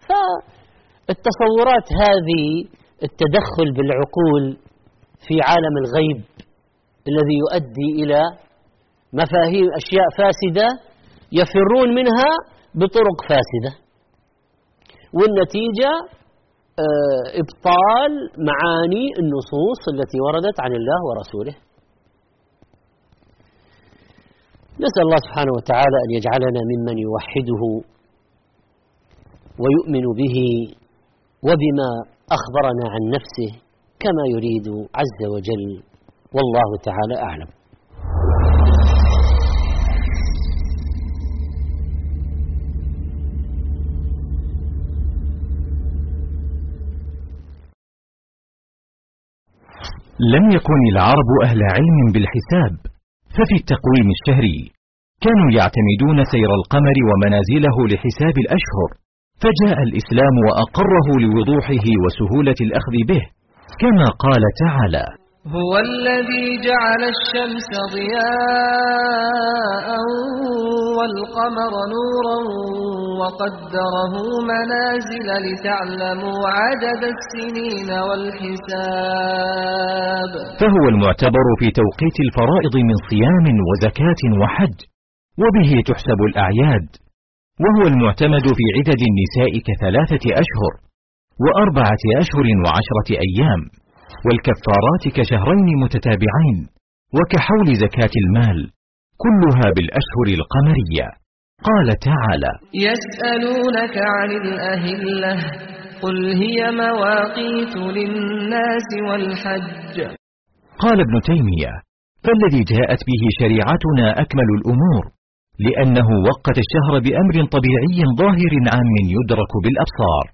فالتصورات هذه التدخل بالعقول في عالم الغيب الذي يؤدي إلى مفاهيم أشياء فاسدة يفرون منها بطرق فاسدة. والنتيجة آه، إبطال معاني النصوص التي وردت عن الله ورسوله. نسأل الله سبحانه وتعالى أن يجعلنا ممن يوحده ويؤمن به وبما أخبرنا عن نفسه كما يريد عز وجل. والله تعالى أعلم. لم يكن العرب أهل علم بالحساب ففي التقويم الشهري كانوا يعتمدون سير القمر ومنازله لحساب الأشهر. فجاء الإسلام وأقره لوضوحه وسهولة الأخذ به كما قال تعالى هو الذي جعل الشمس ضياء والقمر نورا وقدره منازل لتعلموا عدد السنين والحساب. فهو المعتبر في توقيت الفرائض من صيام وزكاة وحج وبه تحسب الأعياد. وهو المعتمد في عدد النساء كثلاثة أشهر وأربعة أشهر وعشرة أيام والكفارات كشهرين متتابعين وكحول زكاة المال كلها بالأشهر القمرية. قال تعالى يسألونك عن الأهلة قل هي مواقيت للناس والحج. قال ابن تيمية فالذي جاءت به شريعتنا أكمل الأمور لأنه وقت الشهر بأمر طبيعي ظاهر عام يدرك بالأبصار.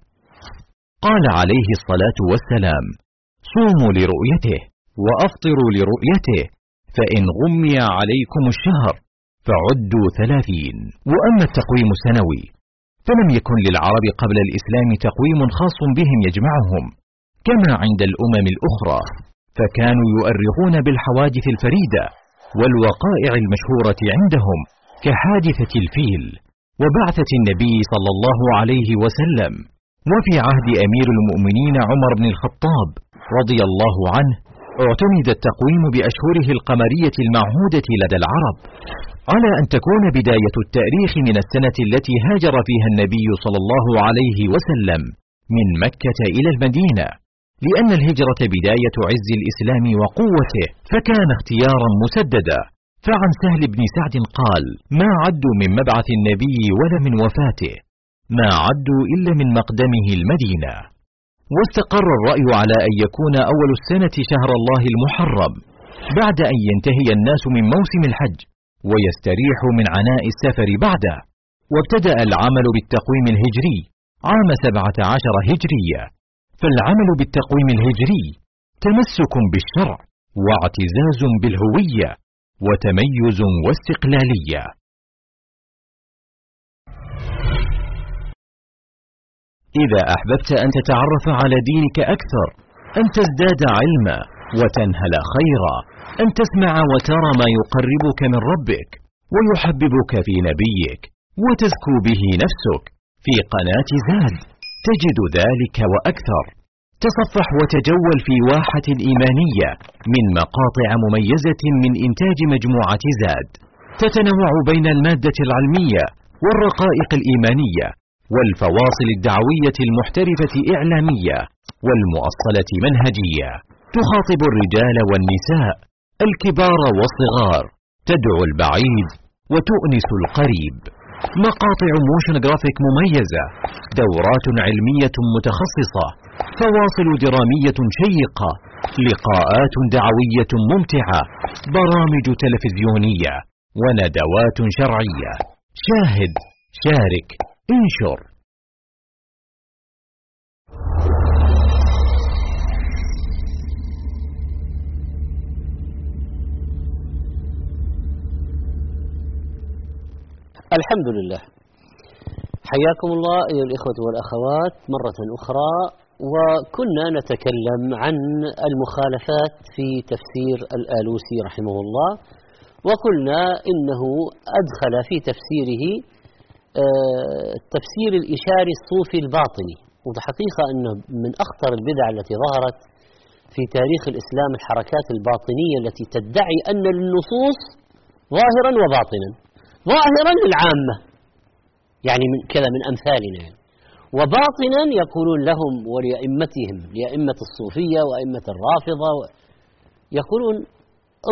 قال عليه الصلاة والسلام صوموا لرؤيته وأفطروا لرؤيته فإن غمي عليكم الشهر فعدوا ثلاثين. وأما التقويم السنوي فلم يكن للعرب قبل الإسلام تقويم خاص بهم يجمعهم كما عند الأمم الأخرى فكانوا يؤرخون بالحوادث الفريدة والوقائع المشهورة عندهم. كحادثة الفيل وبعثة النبي صلى الله عليه وسلم وفي عهد أمير المؤمنين عمر بن الخطاب رضي الله عنه اعتمد التقويم بأشهره القمرية المعهودة لدى العرب على أن تكون بداية التأريخ من السنة التي هاجر فيها النبي صلى الله عليه وسلم من مكة إلى المدينة. لأن الهجرة بداية عز الإسلام وقوته فكان اختيارا مسددا. فعن سهل بن سعد قال ما عدوا من مبعث النبي ولا من وفاته. ما عدوا إلا من مقدمه المدينة. واستقر الرأي على أن يكون أول السنة شهر الله المحرم بعد أن ينتهي الناس من موسم الحج ويستريحوا من عناء السفر بعده. وابتدأ العمل بالتقويم الهجري عام سبعة عشر هجرية. فالعمل بالتقويم الهجري تمسك بالشرع واعتزاز بالهوية. وتميز واستقلالية. إذا أحببت أن تتعرف على دينك أكثر أن تزداد علما وتنهل خيرا أن تسمع وترى ما يقربك من ربك ويحببك في نبيك وتزكو به نفسك. في قناة زاد تجد ذلك وأكثر. تصفح وتجول في واحة إيمانية من مقاطع مميزة من إنتاج مجموعة زاد. تتنوع بين المادة العلمية والرقائق الإيمانية والفواصل الدعوية المحترفة إعلامية والمؤصلة منهجية. تخاطب الرجال والنساء الكبار والصغار تدعو البعيد وتؤنس القريب. مقاطع motion graphic مميزة دورات علمية متخصصة فواصل درامية شيقة لقاءات دعوية ممتعة برامج تلفزيونية وندوات شرعية. شاهد شارك انشر. الحمد لله حياكم الله أيها الإخوة والأخوات. مرة أخرى وكنا نتكلم عن المخالفات في تفسير الآلوسي رحمه الله وقلنا إنه أدخل في تفسيره آه، الإشاري الصوفي الباطني. وبحقيقة أنه من أخطر البدع التي ظهرت في تاريخ الإسلام الحركات الباطنية التي تدعي أن للنصوص ظاهرا وباطنا. ظاهرا للعامة يعني من كذا من أمثالنا يعني. وباطنا يقولون لهم ولأئمتهم لأئمة الصوفية وأئمة الرافضة يقولون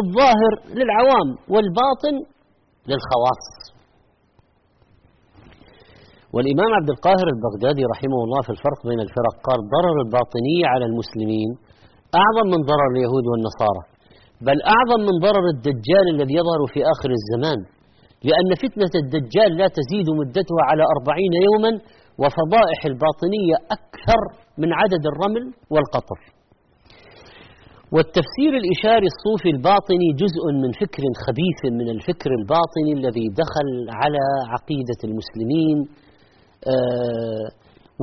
الظاهر للعوام والباطن للخواص. والإمام عبد القاهر البغدادي رحمه الله في الفرق بين الفرق قال ضرر الباطنية على المسلمين أعظم من ضرر اليهود والنصارى بل أعظم من ضرر الدجال الذي يظهر في آخر الزمان لأن فتنة الدجال لا تزيد مدتها على أربعين يوما وفضائح الباطنية أكثر من عدد الرمل والقطر. والتفسير الإشاري الصوفي الباطني جزء من فكر خبيث من الفكر الباطني الذي دخل على عقيدة المسلمين آه،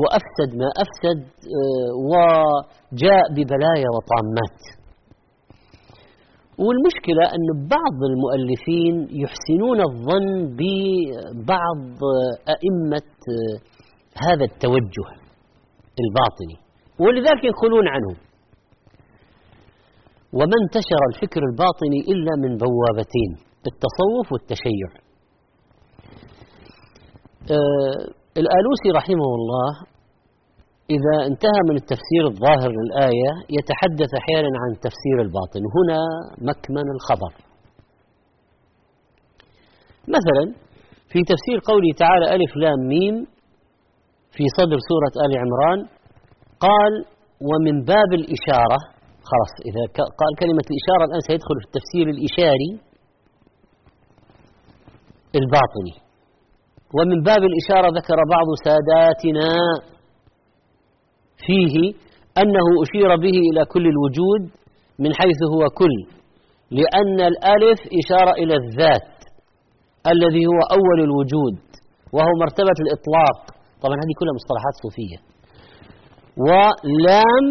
وأفسد ما أفسد آه، وجاء ببلايا وطامات. والمشكلة أن بعض المؤلفين يحسنون الظن ببعض أئمة هذا التوجه الباطني ولذلك ينقلون عنه. وما انتشر الفكر الباطني إلا من بوابتين التصوف والتشيع. آه الآلوسي رحمه الله إذا انتهى من التفسير الظاهر للآية يتحدث أحيانا عن تفسير الباطن. هنا مكمن الخبر. مثلا في تفسير قوله تعالى ألف لام ميم في صدر سورة آل عمران قال ومن باب الإشارة خلاص إذا قال كلمة الإشارة الآن سيدخل في التفسير الإشاري الباطني. ومن باب الإشارة ذكر بعض ساداتنا فيه أنه أشير به إلى كل الوجود من حيث هو كل لأن الألف إشارة إلى الذات الذي هو أول الوجود وهو مرتبة الإطلاق. طبعا هذه كلها مصطلحات صوفية. ولام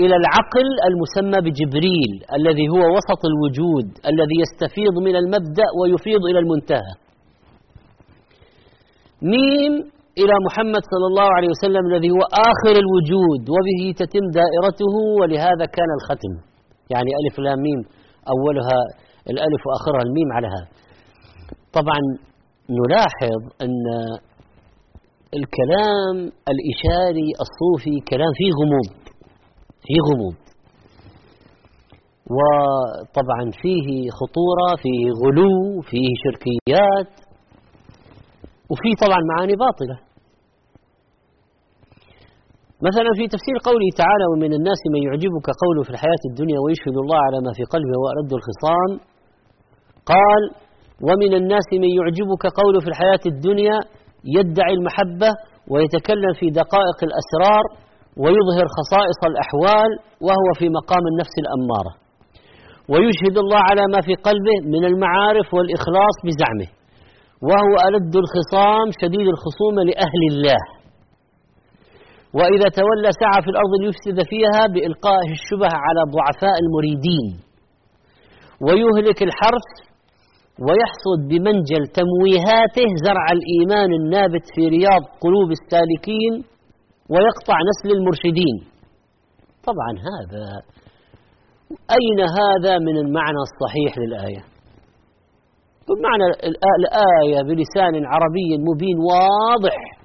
إلى العقل المسمى بجبريل الذي هو وسط الوجود الذي يستفيض من المبدأ ويفيض إلى المنتهى. ميم إلى محمد صلى الله عليه وسلم الذي هو آخر الوجود وبه تتم دائرته ولهذا كان الختم. يعني ألف لام ميم أولها الألف وآخرها الميم على هذا. طبعا نلاحظ أن الكلام الإشاري الصوفي كلام فيه غموض فيه غموض. وطبعا فيه خطورة فيه غلو فيه شركيات. وفيه طبعا معاني باطلة. مثلا في تفسير قوله تعالى ومن الناس من يعجبك قوله في الحياة الدنيا ويشهد الله على ما في قلبه وأرد الخصام قال ومن الناس من يعجبك قوله في الحياة الدنيا يدعي المحبة ويتكلم في دقائق الأسرار ويظهر خصائص الأحوال وهو في مقام النفس الأمارة. ويشهد الله على ما في قلبه من المعارف والإخلاص بزعمه وهو ألد الخصام شديد الخصومة لأهل الله. وإذا تولى سعى في الأرض ليفسد فيها بإلقائه الشبه على ضعفاء المريدين ويهلك الحرث ويحصد بمنجل تمويهاته زرع الإيمان النابت في رياض قلوب السالكين ويقطع نسل المرشدين. طبعا هذا أين هذا من المعنى الصحيح للآية؟ معنى الآية بلسان عربي مبين واضح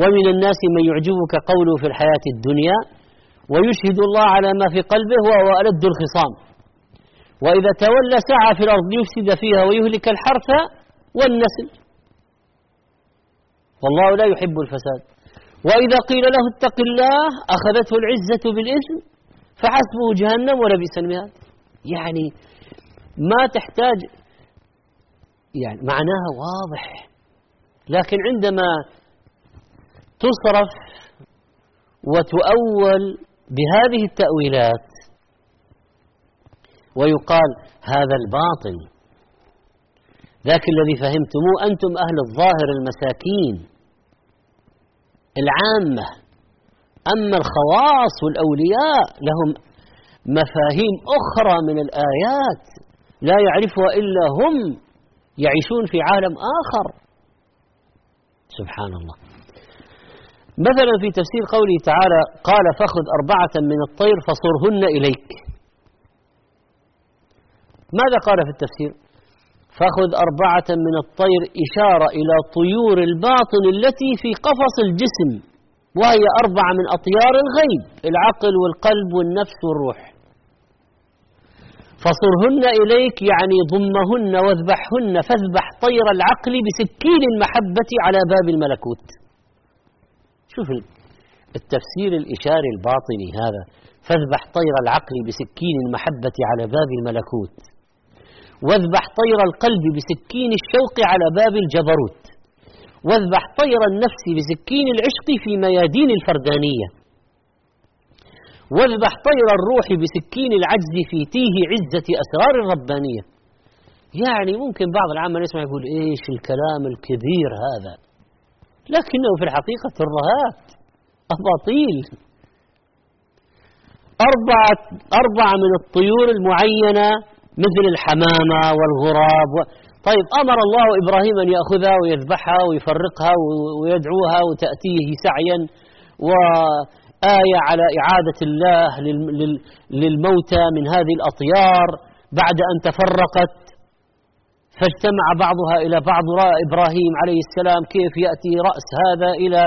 ومن الناس من يعجبك قوله في الحياة الدنيا ويشهد الله على ما في قلبه وهو ألد الخصام. وإذا تولى سعى في الأرض ليفسد فيها ويهلك الحرث والنسل. والله لا يحب الفساد. وإذا قيل له اتق الله أخذته العزة بالإثم فحسبه جهنم ولبئس المهاد. يعني ما تحتاج يعني معناها واضح. لكن عندما تصرف وتؤول بهذه التأويلات. ويقال هذا الباطل. ذاك الذي فهمتموه أنتم أهل الظاهر المساكين العامة. أما الخواص والأولياء لهم مفاهيم أخرى من الآيات لا يعرفها إلا هم يعيشون في عالم آخر. سبحان الله. مثلا في تفسير قوله تعالى قال فخذ أربعة من الطير فصرهن إليك. ماذا قال في التفسير؟ فخذ أربعة من الطير إشارة إلى طيور الباطن التي في قفص الجسم وهي أربعة من أطيار الغيب العقل والقلب والنفس والروح. فصرهن إليك يعني ضمهن واذبحهن فاذبح طير العقل بسكين المحبة على باب الملكوت. شوف التفسير الإشاري الباطني هذا فاذبح طير العقل بسكين المحبة على باب الملكوت. واذبح طير القلب بسكين الشوق على باب الجبروت. واذبح طير النفس بسكين العشق في ميادين الفردانية. واذبح طير الروح بسكين العجز في تيه عزة أسرار الربانية. يعني ممكن بعض العامة يسمع يقول إيش الكلام الكبير هذا؟ لكنه في الحقيقة ترهات أباطيل أربعة, أربعة من الطيور المعينة مثل الحمامة والغراب و... طيب أمر الله إبراهيم أن يأخذها ويذبحها ويفرقها ويدعوها وتأتيه سعيا وآية على إعادة الله للموتى من هذه الأطيار بعد أن تفرقت. فاجتمع بعضها إلى بعض رأى إبراهيم عليه السلام كيف يأتي رأس هذا إلى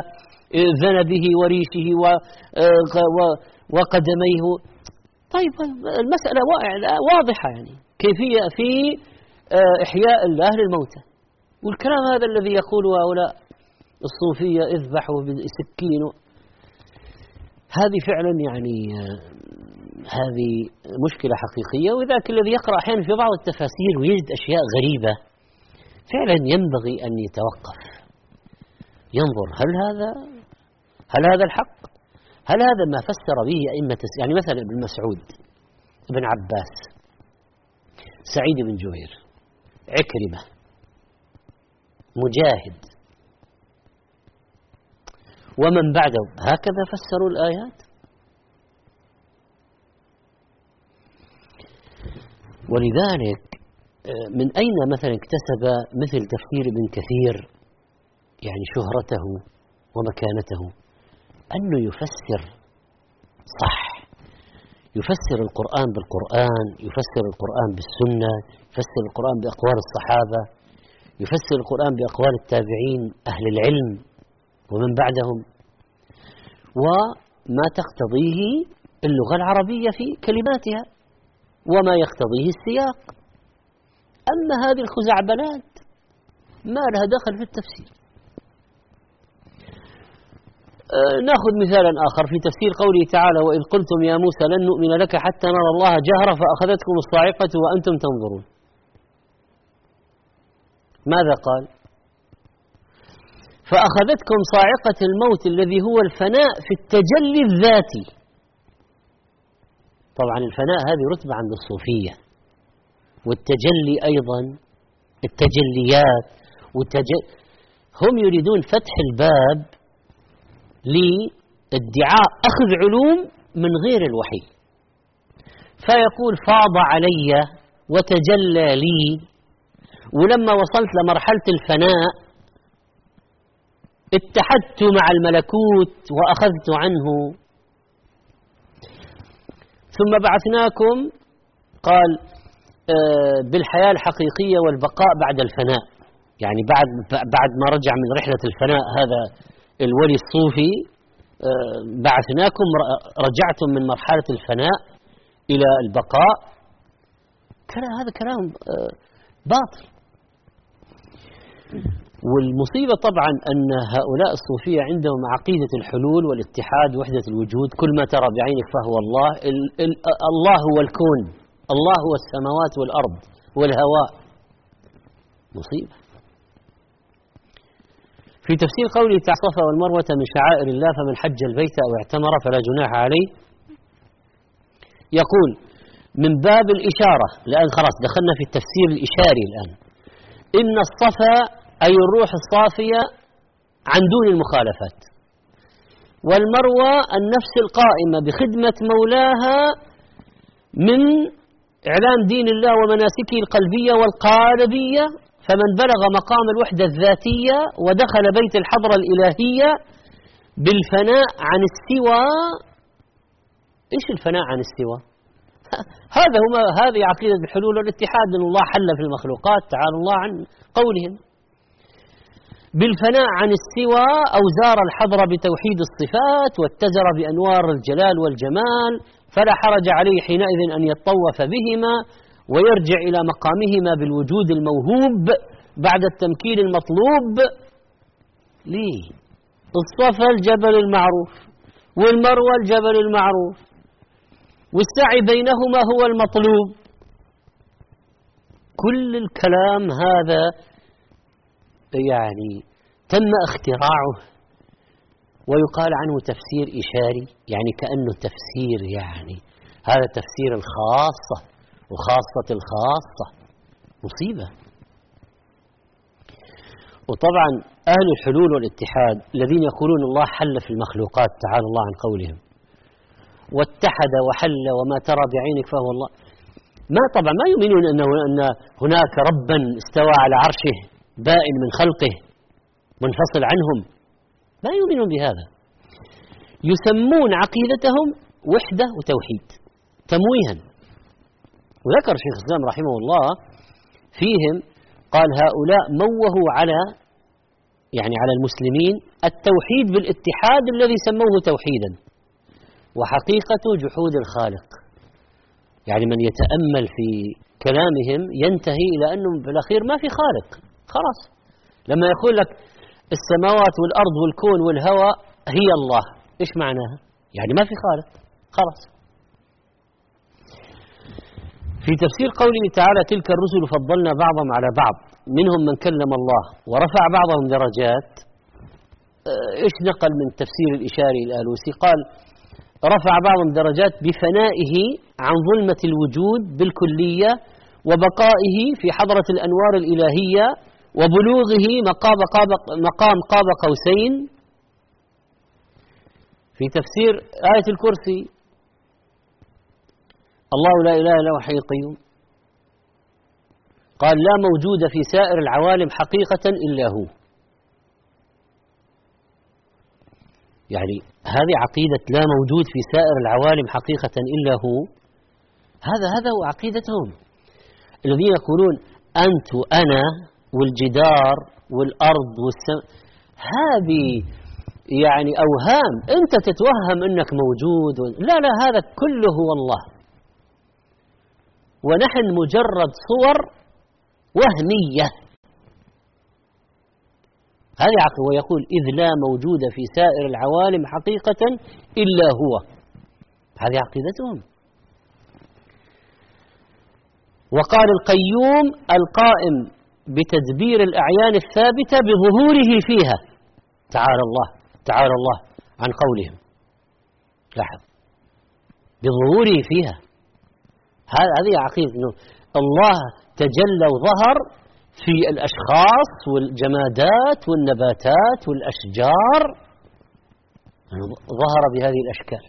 ذنبه وريشه وقدميه. طيب المسألة واضحة يعني. كيفية في آه، إحياء الله للموتى. والكلام هذا الذي يقوله هؤلاء الصوفية اذبحوا بسكين هذه فعلا يعني آه، هذه مشكلة حقيقية وذاك الذي يقرأ أحيانا في بعض التفاسير ويجد أشياء غريبة. فعلا ينبغي أن يتوقف. ينظر هل هذا هل هذا الحق؟ هل هذا ما فسر به أئمة يعني مثلا ابن مسعود ابن عباس سعيد بن جبير عكرمة مجاهد. ومن بعده هكذا فسروا الآيات؟ ولذلك آه، من أين مثلا اكتسب مثل تفسير ابن كثير يعني شهرته ومكانته أنه يفسر؟ صح. يفسر القرآن بالقرآن يفسر القرآن بالسنة يفسر القرآن بأقوال الصحابة يفسر القرآن بأقوال التابعين أهل العلم ومن بعدهم. وما تقتضيه اللغة العربية في كلماتها. وما يقتضيه السياق. أما هذه الخزعبلات ما لها دخل في التفسير. آه، نأخذ مثالا آخر في تفسير قوله تعالى وإذ قلتم يا موسى لن نؤمن لك حتى نرى الله جهرا فأخذتكم الصاعقة وأنتم تنظرون. ماذا قال؟ فأخذتكم صاعقة الموت الذي هو الفناء في التجلي الذاتي. طبعا الفناء هذه رتبة عند الصوفية والتجلي أيضا التجليات والتجل هم يريدون فتح الباب لادعاء أخذ علوم من غير الوحي. فيقول فاض علي وتجلى لي ولما وصلت لمرحلة الفناء اتحدت مع الملكوت وأخذت عنه ثم بعثناكم قال آه، بالحياة الحقيقية والبقاء بعد الفناء. يعني بعد بعد ما رجع من رحلة الفناء هذا الولي الصوفي آه، بعثناكم رجعتم من مرحلة الفناء إلى البقاء. هذا كلام آه، باطل. والمصيبة طبعا أن هؤلاء الصوفية عندهم عقيدة الحلول والاتحاد وحدة الوجود. كل ما ترى بعينك فهو الله. ال ال الله هو الكون. الله هو السماوات والأرض والهواء. مصيبة. في تفسير قوله تعالى الصفا والمروة من شعائر الله فمن حج البيت أو اعتمر فلا جناح عليه. يقول من باب الإشارة الآن خلاص دخلنا في التفسير الإشاري الآن. إن الصفا أي الروح الصافية عن دون المخالفات. والمروى النفس القائمة بخدمة مولاها من إعلام دين الله ومناسكه القلبية والقالبية. فمن بلغ مقام الوحدة الذاتية ودخل بيت الحضرة الإلهية بالفناء عن السوى إيش الفناء عن السوى هذا هو هذه عقيدة الحلول والاتحاد. أن الله حل في المخلوقات تعالى الله عن قولهم. بالفناء عن السوى أو زار الحضر بتوحيد الصفات واتزر بأنوار الجلال والجمال فلا حرج عليه حينئذ أن يطوف بهما ويرجع إلى مقامهما بالوجود الموهوب بعد التمكين المطلوب. ليه الصفا الجبل المعروف والمروى الجبل المعروف والسعي بينهما هو المطلوب. كل الكلام هذا يعني تم اختراعه ويقال عنه تفسير إشاري يعني كأنه تفسير يعني هذا تفسير الخاصة وخاصة الخاصة. مصيبة. وطبعا أهل الحلول والاتحاد الذين يقولون الله حل في المخلوقات تعالى الله عن قولهم. واتحد وحل وما ترى بعينك فهو الله. ما طبعا ما يؤمنون أن هناك ربا استوى على عرشه بائن من خلقه. منفصل عنهم. ما يؤمنون بهذا. يسمون عقيدتهم وحدة وتوحيد. تمويها. وذكر شيخ الإسلام رحمه الله فيهم قال هؤلاء موهوا على يعني على المسلمين التوحيد بالاتحاد الذي سموه توحيدا. وحقيقة جحود الخالق. يعني من يتأمل في كلامهم ينتهي إلى أنه بالأخير ما في خالق. خلاص. لما يقول لك السماوات والأرض والكون والهواء هي الله. إيش معناها يعني ما في خالق. خلاص. في تفسير قوله تعالى تلك الرسل فضلنا بعضهم على بعض. منهم من كلم الله ورفع بعضهم درجات. آه، إيش نقل من تفسير الإشاري الآلوسي قال رفع بعضهم درجات بفنائه عن ظلمة الوجود بالكلية وبقائه في حضرة الأنوار الإلهية وبلوغه مقام قاب, مقام قاب قوسين. في تفسير آية الكرسي الله لا إله إلا هو حي القيوم. قال لا موجود في سائر العوالم حقيقة إلا هو. يعني هذه عقيدة لا موجود في سائر العوالم حقيقة إلا هو. هذا هذا هو عقيدتهم. الذين يقولون أنت وأنا والجدار والأرض والسماء هذه يعني أوهام. أنت تتوهم أنك موجود لا لا هذا كله هو الله. ونحن مجرد صور وهمية. هذه عقل. ويقول إذ لا موجود في سائر العوالم حقيقة إلا هو. هذه عقيدتهم. وقال القيوم القائم بتدبير الأعيان الثابتة بظهوره فيها. تعالى الله تعالى الله عن قولهم. لاحظ. بظهوره فيها. هذه عقيدة أنه الله تجلى وظهر في الأشخاص والجمادات والنباتات والأشجار. ظهر بهذه الأشكال.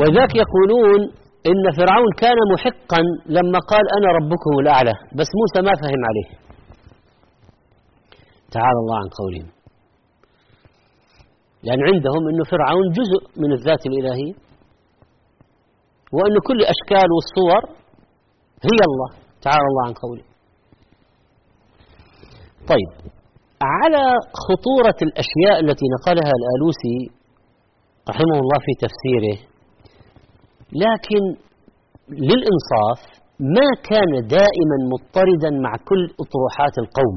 وذاك يقولون إن فرعون كان محقا لما قال أنا ربكم الأعلى. بس موسى ما فهم عليه. تعالى الله عن قولهم. لأن عندهم أن فرعون جزء من الذات الإلهية وأن كل الأشكال والصور هي الله. تعالى الله عن قوله طيب على خطورة الأشياء التي نقلها الآلوسي رحمه الله في تفسيره لكن للإنصاف ما كان دائما مضطردا مع كل أطروحات القوم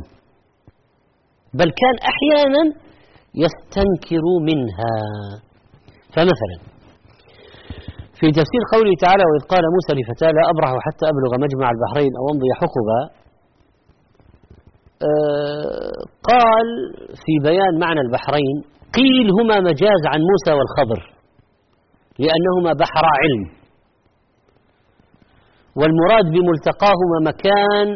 بل كان أحيانا يستنكر منها. فمثلا في تفسير قوله تعالى وإذ قال موسى لفتاة لا أبرح حتى أبلغ مجمع البحرين أو أمضي حقبا آه قال في بيان معنى البحرين قيل هما مجاز عن موسى والخضر لأنهما بحرا علم. والمراد بملتقاهما مكان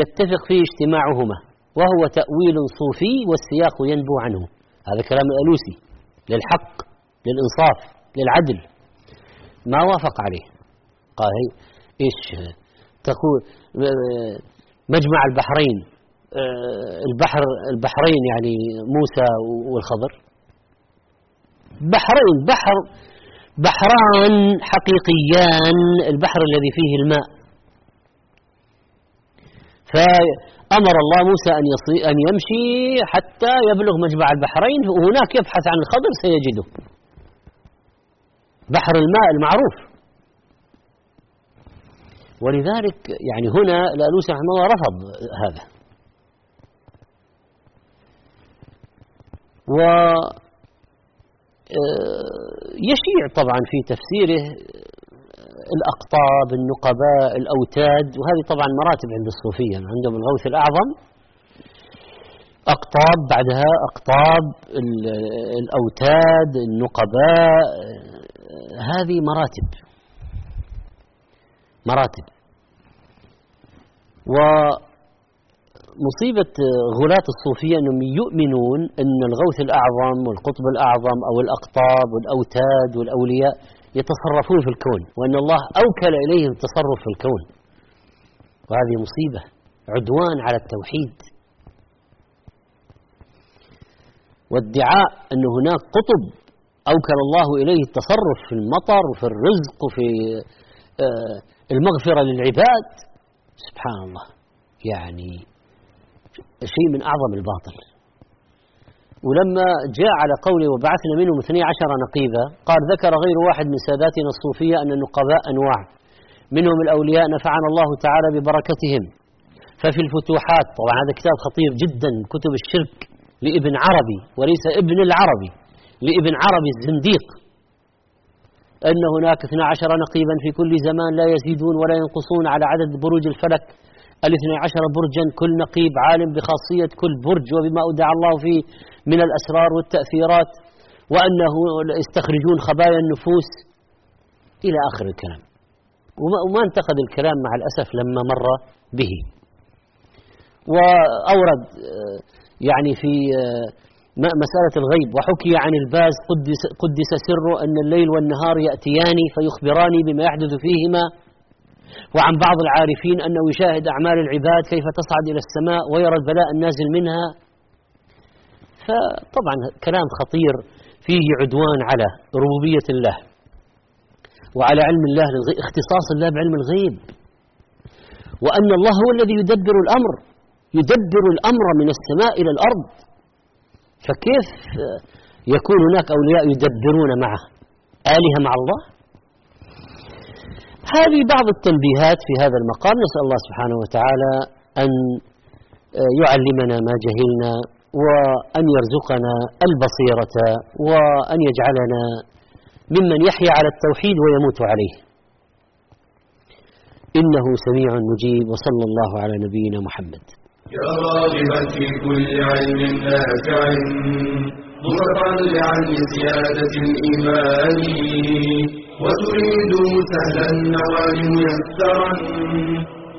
يتفق فيه اجتماعهما وهو تأويل صوفي والسياق ينبو عنه. هذا كلام الألوسي للحق للإنصاف للعدل. ما وافق عليه. قال إيش؟ تقول مجمع البحرين البحر البحرين يعني موسى والخضر. بحرين بحر بحران حقيقيان البحر الذي فيه الماء. فأمر الله موسى أن, أن يمشي حتى يبلغ مجمع البحرين وهناك يبحث عن الخضر سيجده. بحر الماء المعروف. ولذلك يعني هنا الألوسي رحمه الله رفض هذا. و آه، يشيع طبعا في تفسيره الأقطاب النقباء الأوتاد وهذه طبعا مراتب عند الصوفية عندهم الغوث الأعظم. أقطاب بعدها أقطاب الأوتاد النقباء هذه مراتب. مراتب. ومصيبة غلاة الصوفية أنهم يؤمنون أن الغوث الأعظم والقطب الأعظم أو الأقطاب والأوتاد والأولياء يتصرفون في الكون وأن الله أوكل إليهم التصرف في الكون. وهذه مصيبة عدوان على التوحيد. وادعاء أن هناك قطب أوكل الله إليه التصرف في المطر وفي الرزق وفي آه، المغفرة للعباد. سبحان الله. يعني شيء من أعظم الباطل. ولما جاء على قوله وبعثنا منهم اثني عشر نقيبا قال ذكر غير واحد من ساداتنا الصوفية أن النقباء أنواع. منهم الأولياء نفعنا الله تعالى ببركتهم. ففي الفتوحات طبعا هذا كتاب خطير جدا كتب الشرك لابن عربي وليس ابن العربي لابن عربي الزنديق. أن هناك 12 نقيبا في كل زمان لا يزيدون ولا ينقصون على عدد بروج الفلك. الاثني عشر برجا كل نقيب عالم بخاصية كل برج وبما أودع الله فيه من الأسرار والتأثيرات وأنه يستخرجون خبايا النفوس إلى آخر الكلام. وما انتقد الكلام مع الأسف لما مر به. وأورد آه، يعني في آه، مسألة الغيب وحكي عن الباز قدس, قدس سره أن الليل والنهار يأتيان فيخبراني بما يحدث فيهما وعن بعض العارفين أنه يشاهد أعمال العباد كيف تصعد إلى السماء ويرى البلاء النازل منها. فطبعا كلام خطير فيه عدوان على ربوبية الله وعلى علم الله اختصاص الله بعلم الغيب. وأن الله هو الذي يدبر الأمر يدبر الأمر من السماء إلى الأرض. فكيف يكون هناك أولياء يدبرون معه؟ آلهة مع الله؟ هذه بعض التنبيهات في هذا المقام. نسأل الله سبحانه وتعالى أن يعلمنا ما جهلنا وأن يرزقنا البصيرة وأن يجعلنا ممن يحيا على التوحيد ويموت عليه. إنه سميع مجيب وصلى الله على نبينا محمد. يا راغبا في كل علم نافع متطلعا لزيادة الإيمان. وتريد سهلا النوال ميسرا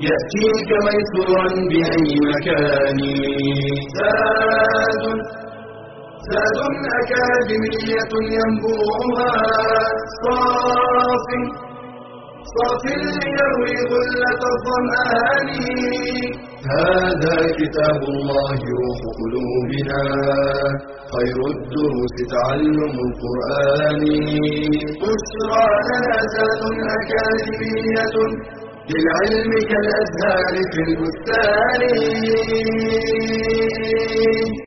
يأتيك ميسورا بأي مكان. زاد زاد أكاديمية ينبوعها صاف. صاف ليروي غلة الظمآن. هذا كتاب الله روح قلوبنا. خير الدروس تعلم القرآن. بشرى لنا ذات أكاديمية للعلم كالأزهار في البستان.